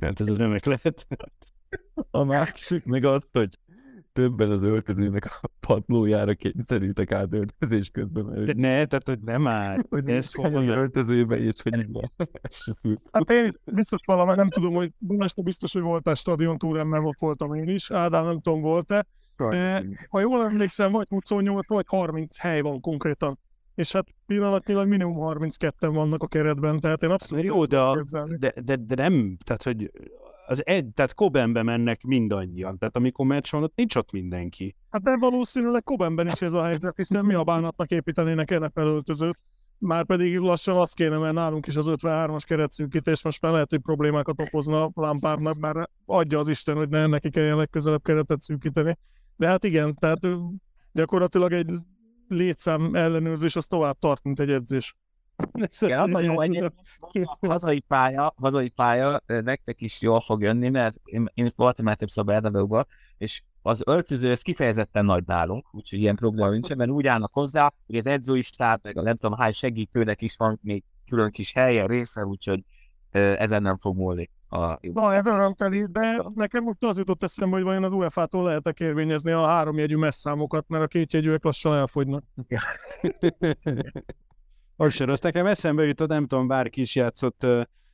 Hát ez az remek lehet. A másik meg az, hogy többen az öltözőnek a padlójára kényszerültek át öltözés közben, mert De ne, tehát hogy nem áll. hogy Ez hely az öltözőbe, és hogy. Hát én biztos valami, nem tudom, hogy te biztos, hogy voltál stadion túrán, mert ott voltam én is. Ádám, nem tudom, volt-e. De, ha jól emlékszem, vagy 28 vagy 30 hely van konkrétan. És hát pillanatnyilag minimum 32-en vannak a keretben, tehát én abszolút Jó, de, a, de, de, de, nem, tehát hogy az egy, tehát Kobenbe mennek mindannyian, tehát amikor meccs van, ott nincs ott mindenki. Hát de valószínűleg Kobenben is ez a helyzet, hiszen mi a bánatnak építenének NFL öltözőt. Már pedig lassan az kéne, mert nálunk is az 53-as keretszűkítés most már lehet, hogy problémákat okozna Lampárnak, bár adja az Isten, hogy ne neki kelljen legközelebb keretet szűkíteni. De hát igen, tehát gyakorlatilag egy létszám ellenőrzés az tovább tart, mint egy edzés. Igen, az a jó a hazai pálya, hazai pálya nektek is jól fog jönni, mert én, én voltam már többször Bernabeu-ban, és az öltöző, ez kifejezetten nagy nálunk, úgyhogy ilyen probléma nincsen, mert úgy állnak hozzá, hogy az edzői stáb, meg a nem tudom hány segítőnek is van még külön kis helye, része, úgyhogy ezen nem fog múlni. A, de nekem most az jutott eszembe, hogy vajon az UEFA-tól lehet-e kérvényezni a háromjegyű messzámokat, mert a kétjegyűek lassan elfogynak. Az sem rossz. Nekem eszembe jutott, nem tudom, bárki is játszott,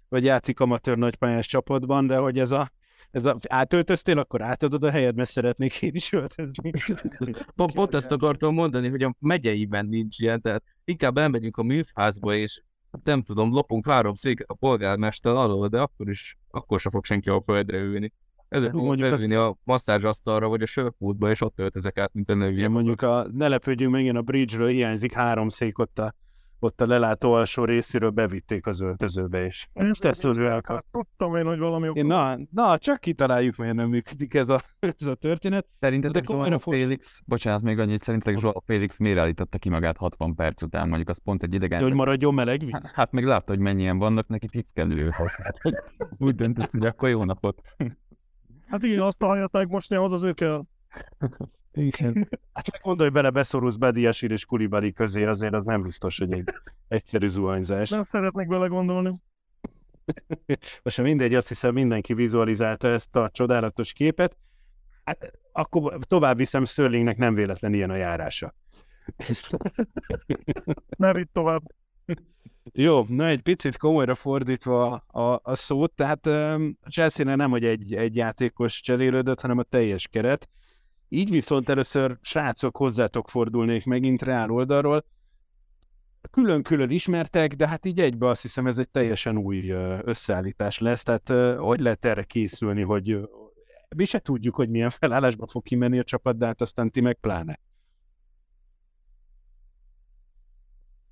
vagy játszik amatőr nagypályás csapatban, de hogy ez a, ez a átöltöztél, akkor átadod a helyed, mert szeretnék én is öltözni. <laughs> Pont, pont ezt akartam mondani, hogy a megyeiben nincs ilyen, tehát inkább elmegyünk a műfházba, és nem tudom, lopunk három széket a polgármester alól, de akkor is, akkor sem fog senki a földre ülni. Ezért fogom Mondjuk bevinni a masszázsasztalra, vagy a sörpultba, és ott öltözek át, mint a. Ugye mondjuk a, ne lepődjünk meg, igen, a bridge-ről hiányzik három szék ott a, ott a lelátó alsó részéről bevitték az öltözőbe is. Te szólj elkap. Hát, tudtam én, hogy valami Én, na, na, csak kitaláljuk, miért nem működik ez a, ez a történet. Szerintetek komolyan fog- Félix, bocsánat, még annyit, szerintetek Joao Félix miért állította ki magát 60 perc után, mondjuk az pont egy idegen. De hogy maradjon meleg víz. Hát meg látta, hogy mennyien vannak, neki. Hát, hogy <laughs> úgy döntött, hogy akkor jó napot. Hát igen, azt a hajat megmosni, ahhoz azért kell. Igen. <laughs> Hát gondolj bele, beszorulsz Bediasir és Kulibali közé, azért az nem biztos, hogy egy egyszerű zuhanyzás. Nem szeretnék bele gondolni. <laughs> Most mindegy, azt hiszem mindenki vizualizálta ezt a csodálatos képet. Hát akkor tovább viszem, Sterlingnek nem véletlen ilyen a járása. <laughs> Ne vidd tovább. Jó, na egy picit komolyra fordítva a, a szót, tehát um, a chelsea nem, hogy egy, egy játékos cserélődött, hanem a teljes keret. Így viszont először srácok hozzátok fordulnék megint Reál oldalról. Külön-külön ismertek, de hát így egybe azt hiszem ez egy teljesen új összeállítás lesz, tehát hogy lehet erre készülni, hogy mi se tudjuk, hogy milyen felállásba fog kimenni a csapat, de hát aztán ti meg pláne.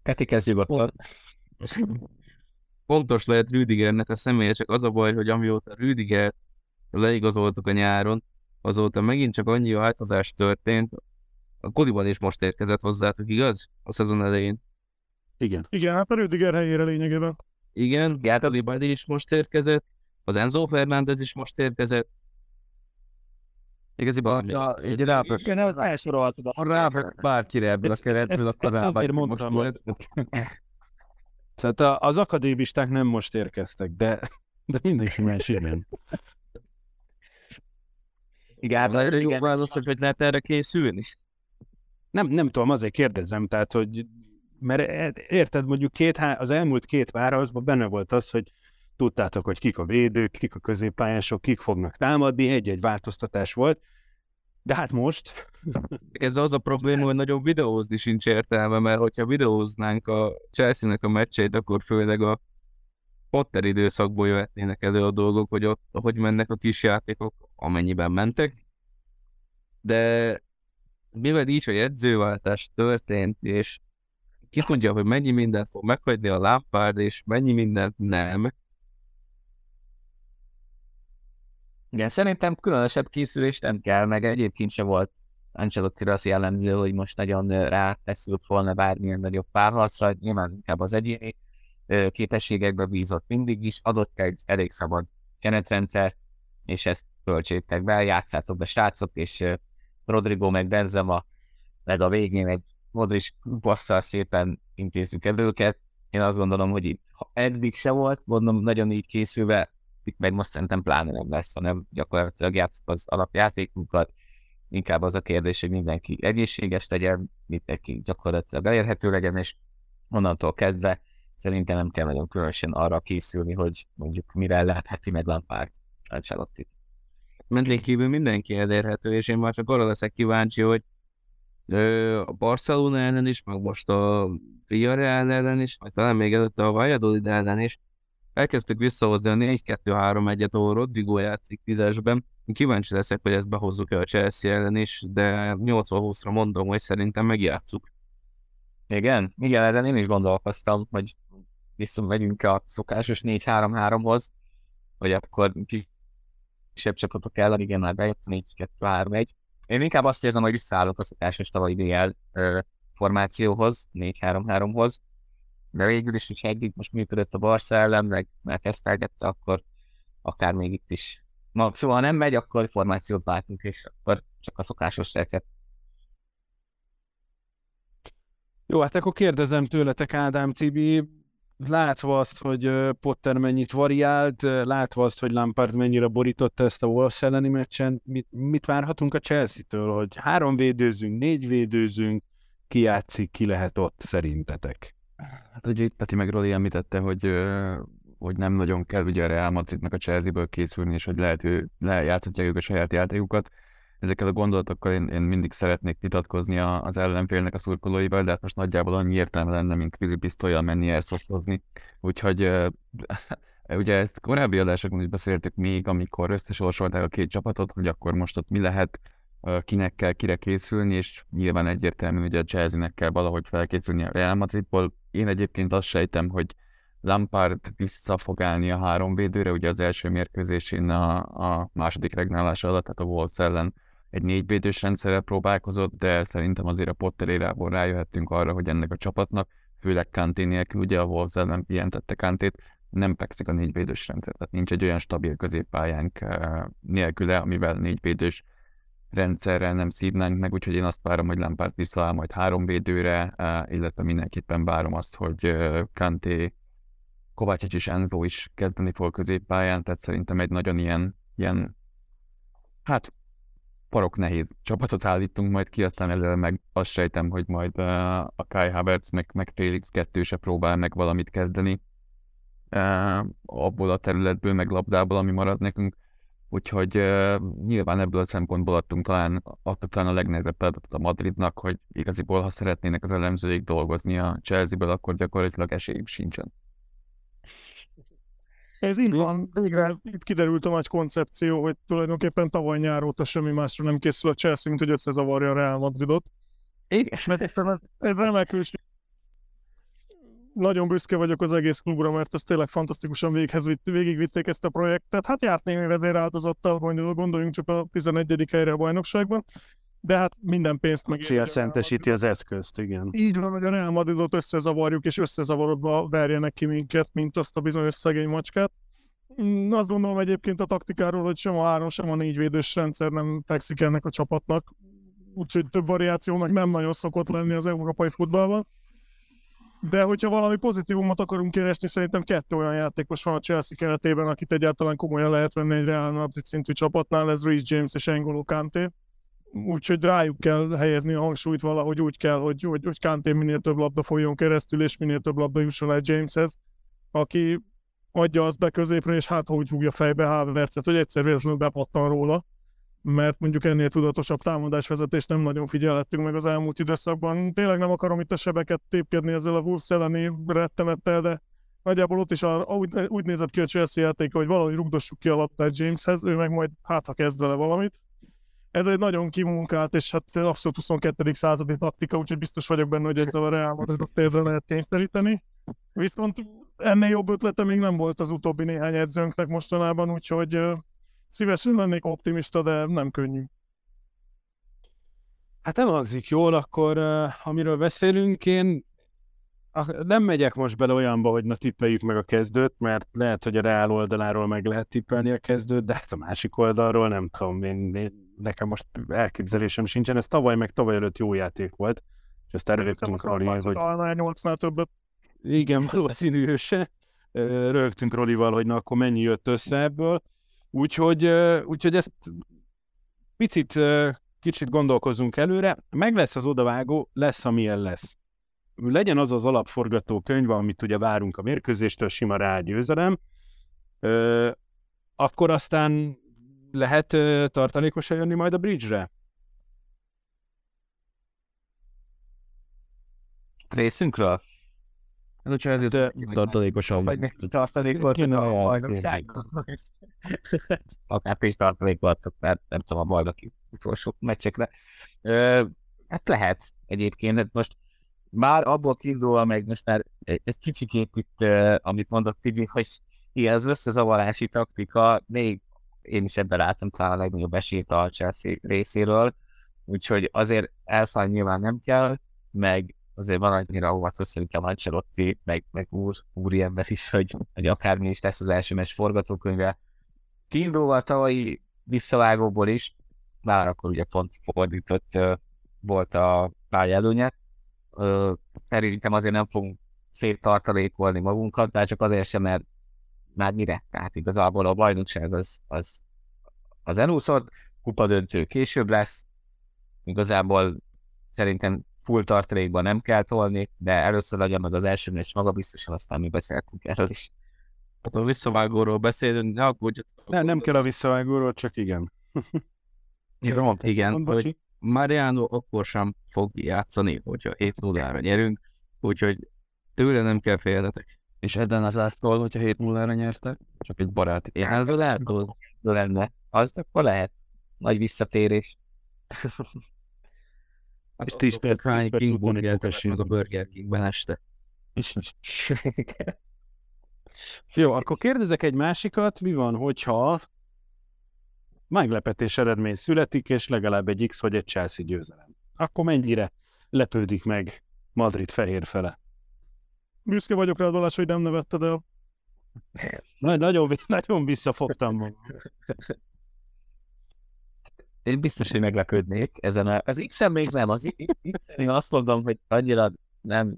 Keti kezdjük akkor. Pontos lehet Rüdigernek a személye, csak az a baj, hogy amióta Rüdiger leigazoltuk a nyáron, azóta megint csak annyi változás történt. A Koliban is most érkezett hozzátok, igaz? A szezon elején. Igen. Igen, hát a Rüdiger helyére lényegében. Igen, Igen. Kalibadi is most érkezett, Az Enzo Fernández is most érkezett. Ha az- egy rápök, Igen, az elsorolhatod a ha rápök bárkire ebből a keretből, akkor rápök mondtam, most <laughs> Tehát a, az akadémisták nem most érkeztek, de, de mindenki más <laughs> igen. Igen, Nagyon jó igen. válasz, hogy hogy lehet erre készülni. Nem, nem tudom, azért kérdezem, tehát, hogy mert e- érted, mondjuk két, az elmúlt két párharcban benne volt az, hogy tudtátok, hogy kik a védők, kik a középpályások, kik fognak támadni, egy-egy változtatás volt, de hát most, Ez az a probléma, hogy nagyon videózni sincs értelme, mert hogyha videóznánk a Chelsea-nek a meccseit, akkor főleg a Potter időszakból jöhetnének elő a dolgok, hogy ott, hogy mennek a kis játékok, amennyiben mentek. De mivel így, hogy edzőváltás történt, és ki tudja, hogy mennyi mindent fog meghagyni a Lampard, és mennyi mindent nem, Igen, szerintem különösebb készülést nem kell, meg egyébként se volt ancelotti az jellemző, hogy most nagyon ráfeszült volna bármilyen nagyobb párharcra, nyilván inkább az egyéni képességekbe bízott mindig is, adott egy elég szabad keretrendszert, és ezt költsétek be, játszátok be srácok, és Rodrigo meg Benzema, meg a végén egy Modric passzal szépen intézzük el őket. Én azt gondolom, hogy itt ha eddig se volt, mondom, nagyon így készülve, itt meg most szerintem pláne nem lesz, hanem gyakorlatilag játszok az alapjátékunkat. Inkább az a kérdés, hogy mindenki egészséges legyen, mindenki gyakorlatilag elérhető legyen, és onnantól kezdve szerintem nem kell nagyon különösen arra készülni, hogy mondjuk mire lehethi meg Lampard Ancelottit. mentén kívül mindenki elérhető, és én már csak arra leszek kíváncsi, hogy ö, a Barcelona ellen is, meg most a Villarreal ellen is, meg talán még előtte a Valladolid ellen is, elkezdtük visszahozni a 4-2-3-1-et, ahol Rodrigo játszik tízesben. Kíváncsi leszek, hogy ezt behozzuk-e a Chelsea ellen is, de 80-20-ra mondom, hogy szerintem megjátszuk. Igen, igen, ezen én is gondolkoztam, hogy visszamegyünk a szokásos 4-3-3-hoz, hogy akkor kisebb csapatok ellen, igen, már bejött a 4-2-3-1. Én inkább azt érzem, hogy visszaállok a szokásos tavalyi DL formációhoz, 4-3-3-hoz, de végül is, hogyha eddig most működött a Barca ellen, meg már tesztelgette, akkor akár még itt is. Na, szóval nem megy, akkor formációt váltunk, és akkor csak a szokásos recept. Jó, hát akkor kérdezem tőletek, Ádám Tibi, látva azt, hogy Potter mennyit variált, látva azt, hogy Lampard mennyire borította ezt a Wolves elleni meccsen, mit, mit várhatunk a Chelsea-től, hogy három védőzünk, négy védőzünk, ki játszik, ki lehet ott szerintetek? Hát ugye itt Peti meg Roli említette, hogy, hogy nem nagyon kell ugye a Real Madridnak a Chelsea-ből készülni, és hogy lehet, ő, le, játszhatják ők a saját játékukat. Ezekkel a gondolatokkal én, én mindig szeretnék vitatkozni a- az ellenfélnek a szurkolóival, de hát most nagyjából annyi értelme lenne, mint Kvizi pisztolyjal menni airsoftozni. Úgyhogy ö, <laughs> ugye ezt korábbi adásokban is beszéltük még, amikor összesorsolták a két csapatot, hogy akkor most ott mi lehet, kinek kell kire készülni, és nyilván egyértelmű, hogy a Chelsea-nek kell valahogy felkészülni a Real Madridból. Én egyébként azt sejtem, hogy Lampard vissza fog állni a három védőre, ugye az első mérkőzésén a, a második regnálása alatt, tehát a Wolves ellen egy négy védős rendszerrel próbálkozott, de szerintem azért a Potter érából rájöhettünk arra, hogy ennek a csapatnak, főleg Kanté nélkül, ugye a Wolves ellen pihentette Kantét, nem fekszik a négy védős rendszer, tehát nincs egy olyan stabil középpályánk eh, nélküle, amivel négy védős rendszerrel nem szívnánk meg, úgyhogy én azt várom, hogy Lampard visszaáll majd három védőre, eh, illetve mindenképpen várom azt, hogy eh, Kanté, Kovácsics és Enzo is kezdeni fog középpályán, tehát szerintem egy nagyon ilyen, ilyen hát parok nehéz csapatot állítunk majd ki, aztán ezzel meg azt sejtem, hogy majd uh, a Kai Havertz meg, meg Félix kettőse próbál meg valamit kezdeni uh, abból a területből, meg labdából, ami marad nekünk. Úgyhogy uh, nyilván ebből a szempontból adtunk talán, adtuk talán a legnehezebb feladatot a Madridnak, hogy igaziból, ha szeretnének az elemzőik dolgozni a Chelsea-ből, akkor gyakorlatilag esélyük sincsen. Ez így van, végre itt kiderült a nagy koncepció, hogy tulajdonképpen tavaly nyár óta semmi másra nem készül a Chelsea, mint hogy összezavarja a Real Madridot. Igen, Mert remekül nagyon büszke vagyok az egész klubra, mert ez tényleg fantasztikusan véghez vitt, végigvitték ezt a projektet. Hát járt némi vezéráldozattal, gondol- gondoljunk csak a 11. helyre a bajnokságban, de hát minden pénzt meg. Cél szentesíti az eszközt, igen. Így van, hogy a Real Madridot összezavarjuk, és összezavarodva verjenek ki minket, mint azt a bizonyos szegény macskát. Mm, Azt gondolom egyébként a taktikáról, hogy sem a három, sem a négy védős rendszer nem fekszik ennek a csapatnak. Úgyhogy több variációnak nem nagyon szokott lenni az európai futballban. De hogyha valami pozitívumot akarunk keresni, szerintem kettő olyan játékos van a Chelsea keretében, akit egyáltalán komolyan lehet venni egy Real Madrid szintű csapatnál, ez Reece James és N'Golo Kanté. Úgyhogy rájuk kell helyezni a hangsúlyt valahogy úgy kell, hogy, hogy, hogy Kanté minél több labda folyjon keresztül, és minél több labda jusson el Jameshez, aki adja azt be középre, és hát úgy fogja fejbe Havertzet, hogy egyszer véletlenül bepattan róla, mert mondjuk ennél tudatosabb támadásvezetést nem nagyon figyelhettünk meg az elmúlt időszakban. Tényleg nem akarom itt a sebeket tépkedni ezzel a Wolves elleni rettenettel, de nagyjából ott is arra, úgy, úgy nézett ki a Chelsea játéka, hogy valahogy rugdossuk ki a labdát Jameshez, ő meg majd hát ha kezd vele valamit. Ez egy nagyon kimunkált, és hát abszolút 22. századi taktika, úgyhogy biztos vagyok benne, hogy ezzel a Real Madridot térdre lehet kényszeríteni. Viszont ennél jobb ötlete még nem volt az utóbbi néhány edzőnknek mostanában, úgyhogy szívesen lennék optimista, de nem könnyű. Hát nem hangzik jól, akkor amiről beszélünk, én nem megyek most bele olyanba, hogy na tippeljük meg a kezdőt, mert lehet, hogy a Reál oldaláról meg lehet tippelni a kezdőt, de hát a másik oldalról nem tudom, én, én, nekem most elképzelésem sincsen, ez tavaly meg tavaly előtt jó játék volt, és ezt előttünk Roli, hogy Talán 8-nál többet. igen, valószínű se. Rögtünk Rolival, hogy na akkor mennyi jött össze ebből. Úgyhogy, úgyhogy ezt picit, kicsit gondolkozunk előre. Meg lesz az odavágó, lesz amilyen lesz. Legyen az az alapforgatókönyv, amit ugye várunk a mérkőzéstől, sima rágyőzelem. Akkor aztán lehet tartalékosan jönni majd a bridge-re? Részünkről? Hát, hogyha ezért De- tartalékosan Vagy neki tartalékot a a- bajnokságban? Akár ti is tartalékot adtok, mert nem tudom, a bajnoki utolsó meccsekre. Ö, hát lehet egyébként, hát most már abból kiindulva meg most már egy, kicsikét itt, amit mondott Tibi, hogy igen, az összezavarási taktika, még én is ebben láttam talán a legnagyobb esélyt a Chelsea részéről, úgyhogy azért elszállni nyilván nem kell, meg azért van annyira óvatos szerintem Ancelotti, meg, meg úr, úri ember is, hogy, hogy akármi is lesz az első meccs forgatókönyve. Kiindulva a tavalyi visszavágóból is, már akkor ugye pont fordított volt a pálya Szerintem azért nem fogunk széttartalékolni magunkat, de csak azért sem, mert már mire? Tehát igazából a bajnokság az, az, az elúszott, kupadöntő később lesz, igazából szerintem full tartalékban nem kell tolni, de először legyen meg az első meccs maga biztosan, aztán mi beszéltünk erről is. A visszavágóról beszélünk, ne aggódjatok. Nem, nem kell a visszavágóról, csak igen. Jó, <laughs> Igen, hogy. Mariano akkor sem fog játszani, hogyha 7 0 nyerünk, úgyhogy tőle nem kell félnetek. És Eden az áttól, hogyha 7 0 ra nyertek, csak egy baráti. Én ez lehet, hogy lenne. Az akkor lehet. Nagy visszatérés. <laughs> És tíz perc- tíz Hány perc King meg a. Burger Kingben este. <laughs> Jó, akkor kérdezek egy másikat, mi van, hogyha meglepetés eredmény születik, és legalább egy X vagy egy Chelsea győzelem. Akkor mennyire lepődik meg Madrid fehér fele? Büszke vagyok rád, Balázs, hogy nem nevetted el. Nagy, nagyon, nagyon visszafogtam magam. Én biztos, hogy meglepődnék ezen a... Az X-en még nem, az X-en én azt mondom, hogy annyira nem,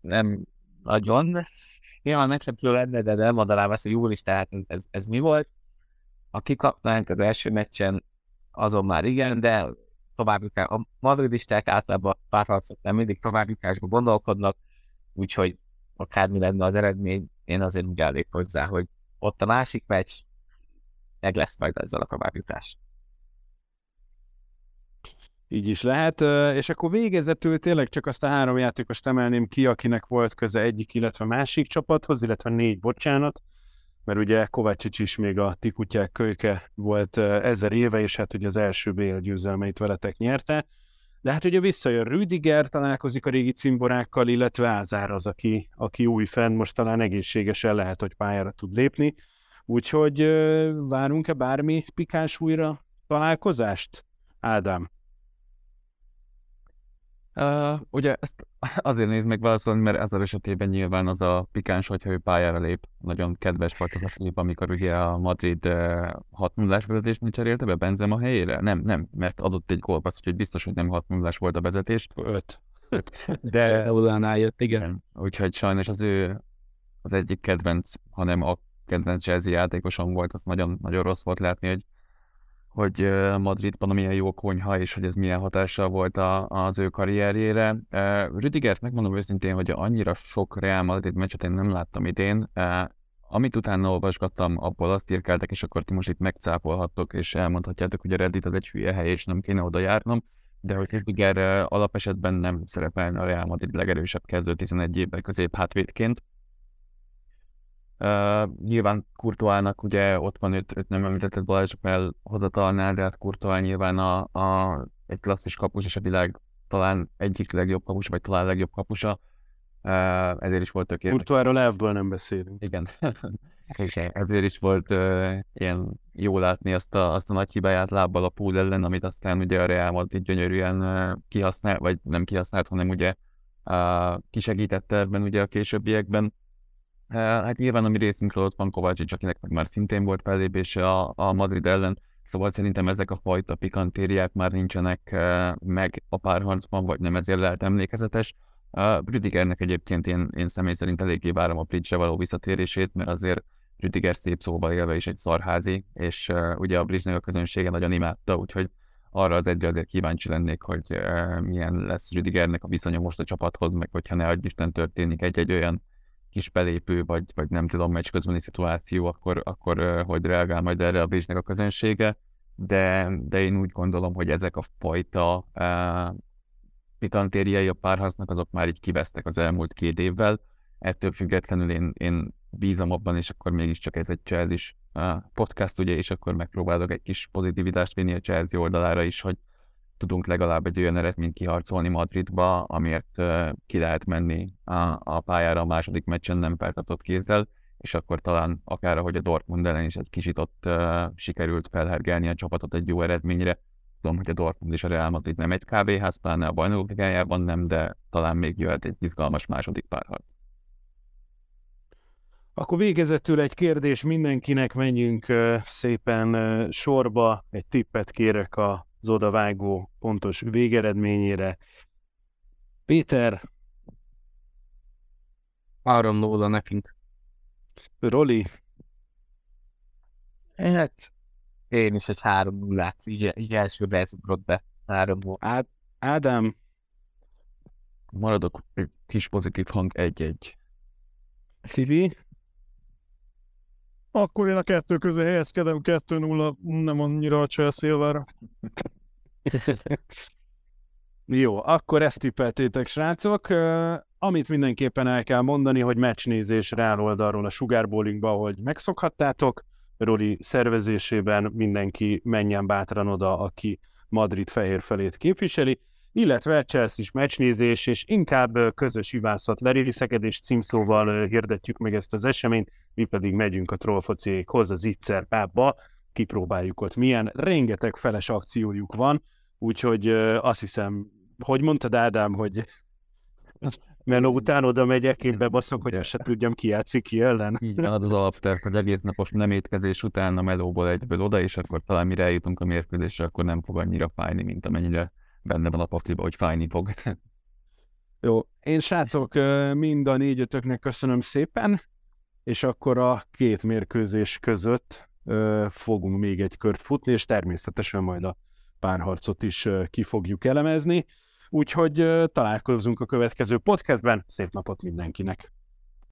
nem nagyon. Nyilván meglepő lenne, de nem mondanám azt, hogy úr is, tehát ez, ez, mi volt. Ha kikapnánk az első meccsen, azon már igen, de továbbjutás, a madridisták általában párharcok nem mindig továbbjutásban gondolkodnak, úgyhogy akármi lenne az eredmény, én azért úgy állnék hozzá, hogy ott a másik meccs, meg lesz majd ezzel a továbbjutás. Így is lehet, és akkor végezetül tényleg csak azt a három játékost emelném ki, akinek volt köze egyik, illetve másik csapathoz, illetve négy, bocsánat, mert ugye Kovácsics is még a ti kutyák kölyke volt ezer éve, és hát ugye az első BL győzelmeit veletek nyerte. De hát ugye visszajön Rüdiger, találkozik a régi cimborákkal, illetve Ázár az, aki, aki új fenn, most talán egészségesen lehet, hogy pályára tud lépni. Úgyhogy várunk-e bármi pikáns újra találkozást? Ádám. Uh, ugye ezt azért néz meg válaszolni, mert ezzel esetében nyilván az a pikáns, hogyha ő pályára lép. Nagyon kedves volt az a szép, amikor ugye a Madrid 6 0 vezetést cserélte be Benzema helyére? Nem, nem, mert adott egy gólpassz, úgyhogy biztos, hogy nem 6 0 volt a vezetés. 5. <laughs> De Eulánál jött, igen. Úgyhogy sajnos az ő az egyik kedvenc, hanem a kedvenc Chelsea játékosom volt, az nagyon, nagyon rossz volt látni, hogy hogy Madridban milyen jó konyha, és hogy ez milyen hatással volt a, az ő karrierjére. Rüdigert megmondom őszintén, hogy annyira sok Real Madrid meccset én nem láttam idén. Amit utána olvasgattam, abból azt írkáltak, és akkor ti most itt megcápolhattok, és elmondhatjátok, hogy a Reddit az egy hülye hely, és nem kéne oda járnom, de hogy Rüdiger alapesetben nem szerepelne a Real Madrid legerősebb kezdő 11 évvel közép hátvédként. Uh, nyilván Kurtoának ugye ott van, őt, őt nem említetted Balázs felhozatalnál, de hát Kurtoá nyilván a, a, egy klasszis kapus, és a világ talán egyik legjobb kapus, vagy talán legjobb kapusa. Uh, ezért is volt tökéletes. Kurtoáról elfből nem beszélünk. Igen. <laughs> És ezért is volt uh, ilyen jó látni azt a, azt a nagy hibáját lábbal a pool ellen, amit aztán ugye a Real Madrid gyönyörűen uh, kihasznált, vagy nem kihasznált, hanem ugye uh, kisegítette ebben ugye a későbbiekben. Hát nyilván a mi részünkről ott van Kovácsics, akinek meg már szintén volt fellépése a, a Madrid ellen, szóval szerintem ezek a fajta pikantériák már nincsenek meg a párharcban, vagy nem ezért lehet emlékezetes. Rüdigernek egyébként én, én személy szerint eléggé várom a Bridge-re való visszatérését, mert azért Rüdiger szép szóval élve is egy szarházi, és ugye a Bridge-nek a közönsége nagyon imádta, úgyhogy arra az egyre azért kíváncsi lennék, hogy milyen lesz Rüdigernek a viszonya most a csapathoz, meg hogyha ne adj Isten történik egy-egy olyan kis belépő, vagy, vagy nem tudom, meccs közbeni szituáció, akkor, akkor hogy reagál majd erre a bridge a közönsége, de, de én úgy gondolom, hogy ezek a fajta uh, pikantériai a párharcnak, azok már így kivesztek az elmúlt két évvel. Ettől függetlenül én, én bízom abban, és akkor mégiscsak ez egy Chelsea podcast, ugye, és akkor megpróbálok egy kis pozitivitást vinni a Chelsea oldalára is, hogy tudunk legalább egy olyan eredményt kiharcolni Madridba, amiért uh, ki lehet menni a, a pályára a második meccsen nem feltartott kézzel, és akkor talán akár ahogy a Dortmund ellen is egy kicsit ott uh, sikerült felhergelni a csapatot egy jó eredményre. Tudom, hogy a Dortmund és a Real Madrid nem egy kávéház, pláne a bajnokok ligájában nem, de talán még jöhet egy izgalmas második párharc. Akkor végezetül egy kérdés mindenkinek, menjünk szépen sorba. Egy tippet kérek az odavágó pontos végeredményére. Péter, 3-0 nekünk. Roli, Hát, én is egy három nullát, így, így elsőre ez ugrott be. Három null. Á- Ádám, Maradok egy kis pozitív hang egy-egy. Fivi, Akkor én a kettő közé helyezkedem, 2-0, nem annyira a Chelsea javára. Jó, akkor ezt tippeltétek, srácok. Amit mindenképpen el kell mondani, hogy meccsnézés Real oldalról a Sugar Bowlingba, hogy megszokhattátok. Roli szervezésében mindenki menjen bátran oda, aki Madrid fehér felét képviseli, illetve Chelsea is meccsnézés, és inkább közös ivászat lerészekedés címszóval hirdetjük meg ezt az eseményt, mi pedig megyünk a trollfociékhoz, az Itzer pábba, kipróbáljuk ott milyen, rengeteg feles akciójuk van, úgyhogy azt hiszem, hogy mondtad Ádám, hogy <laughs> Menő után oda megyek, én bebaszok, hogy se tudjam ki játszik ki ellen. Így van, az alapterv, hogy egész napos nem étkezés után a melóból egyből oda, és akkor talán mire eljutunk a mérkőzésre, akkor nem fog annyira fájni, mint amennyire benne van a pakliba, hogy fájni fog. <laughs> Jó, én srácok, mind a négyötöknek köszönöm szépen, és akkor a két mérkőzés között fogunk még egy kört futni, és természetesen majd a párharcot is ki fogjuk elemezni. Úgyhogy találkozunk a következő podcastben. Szép napot mindenkinek!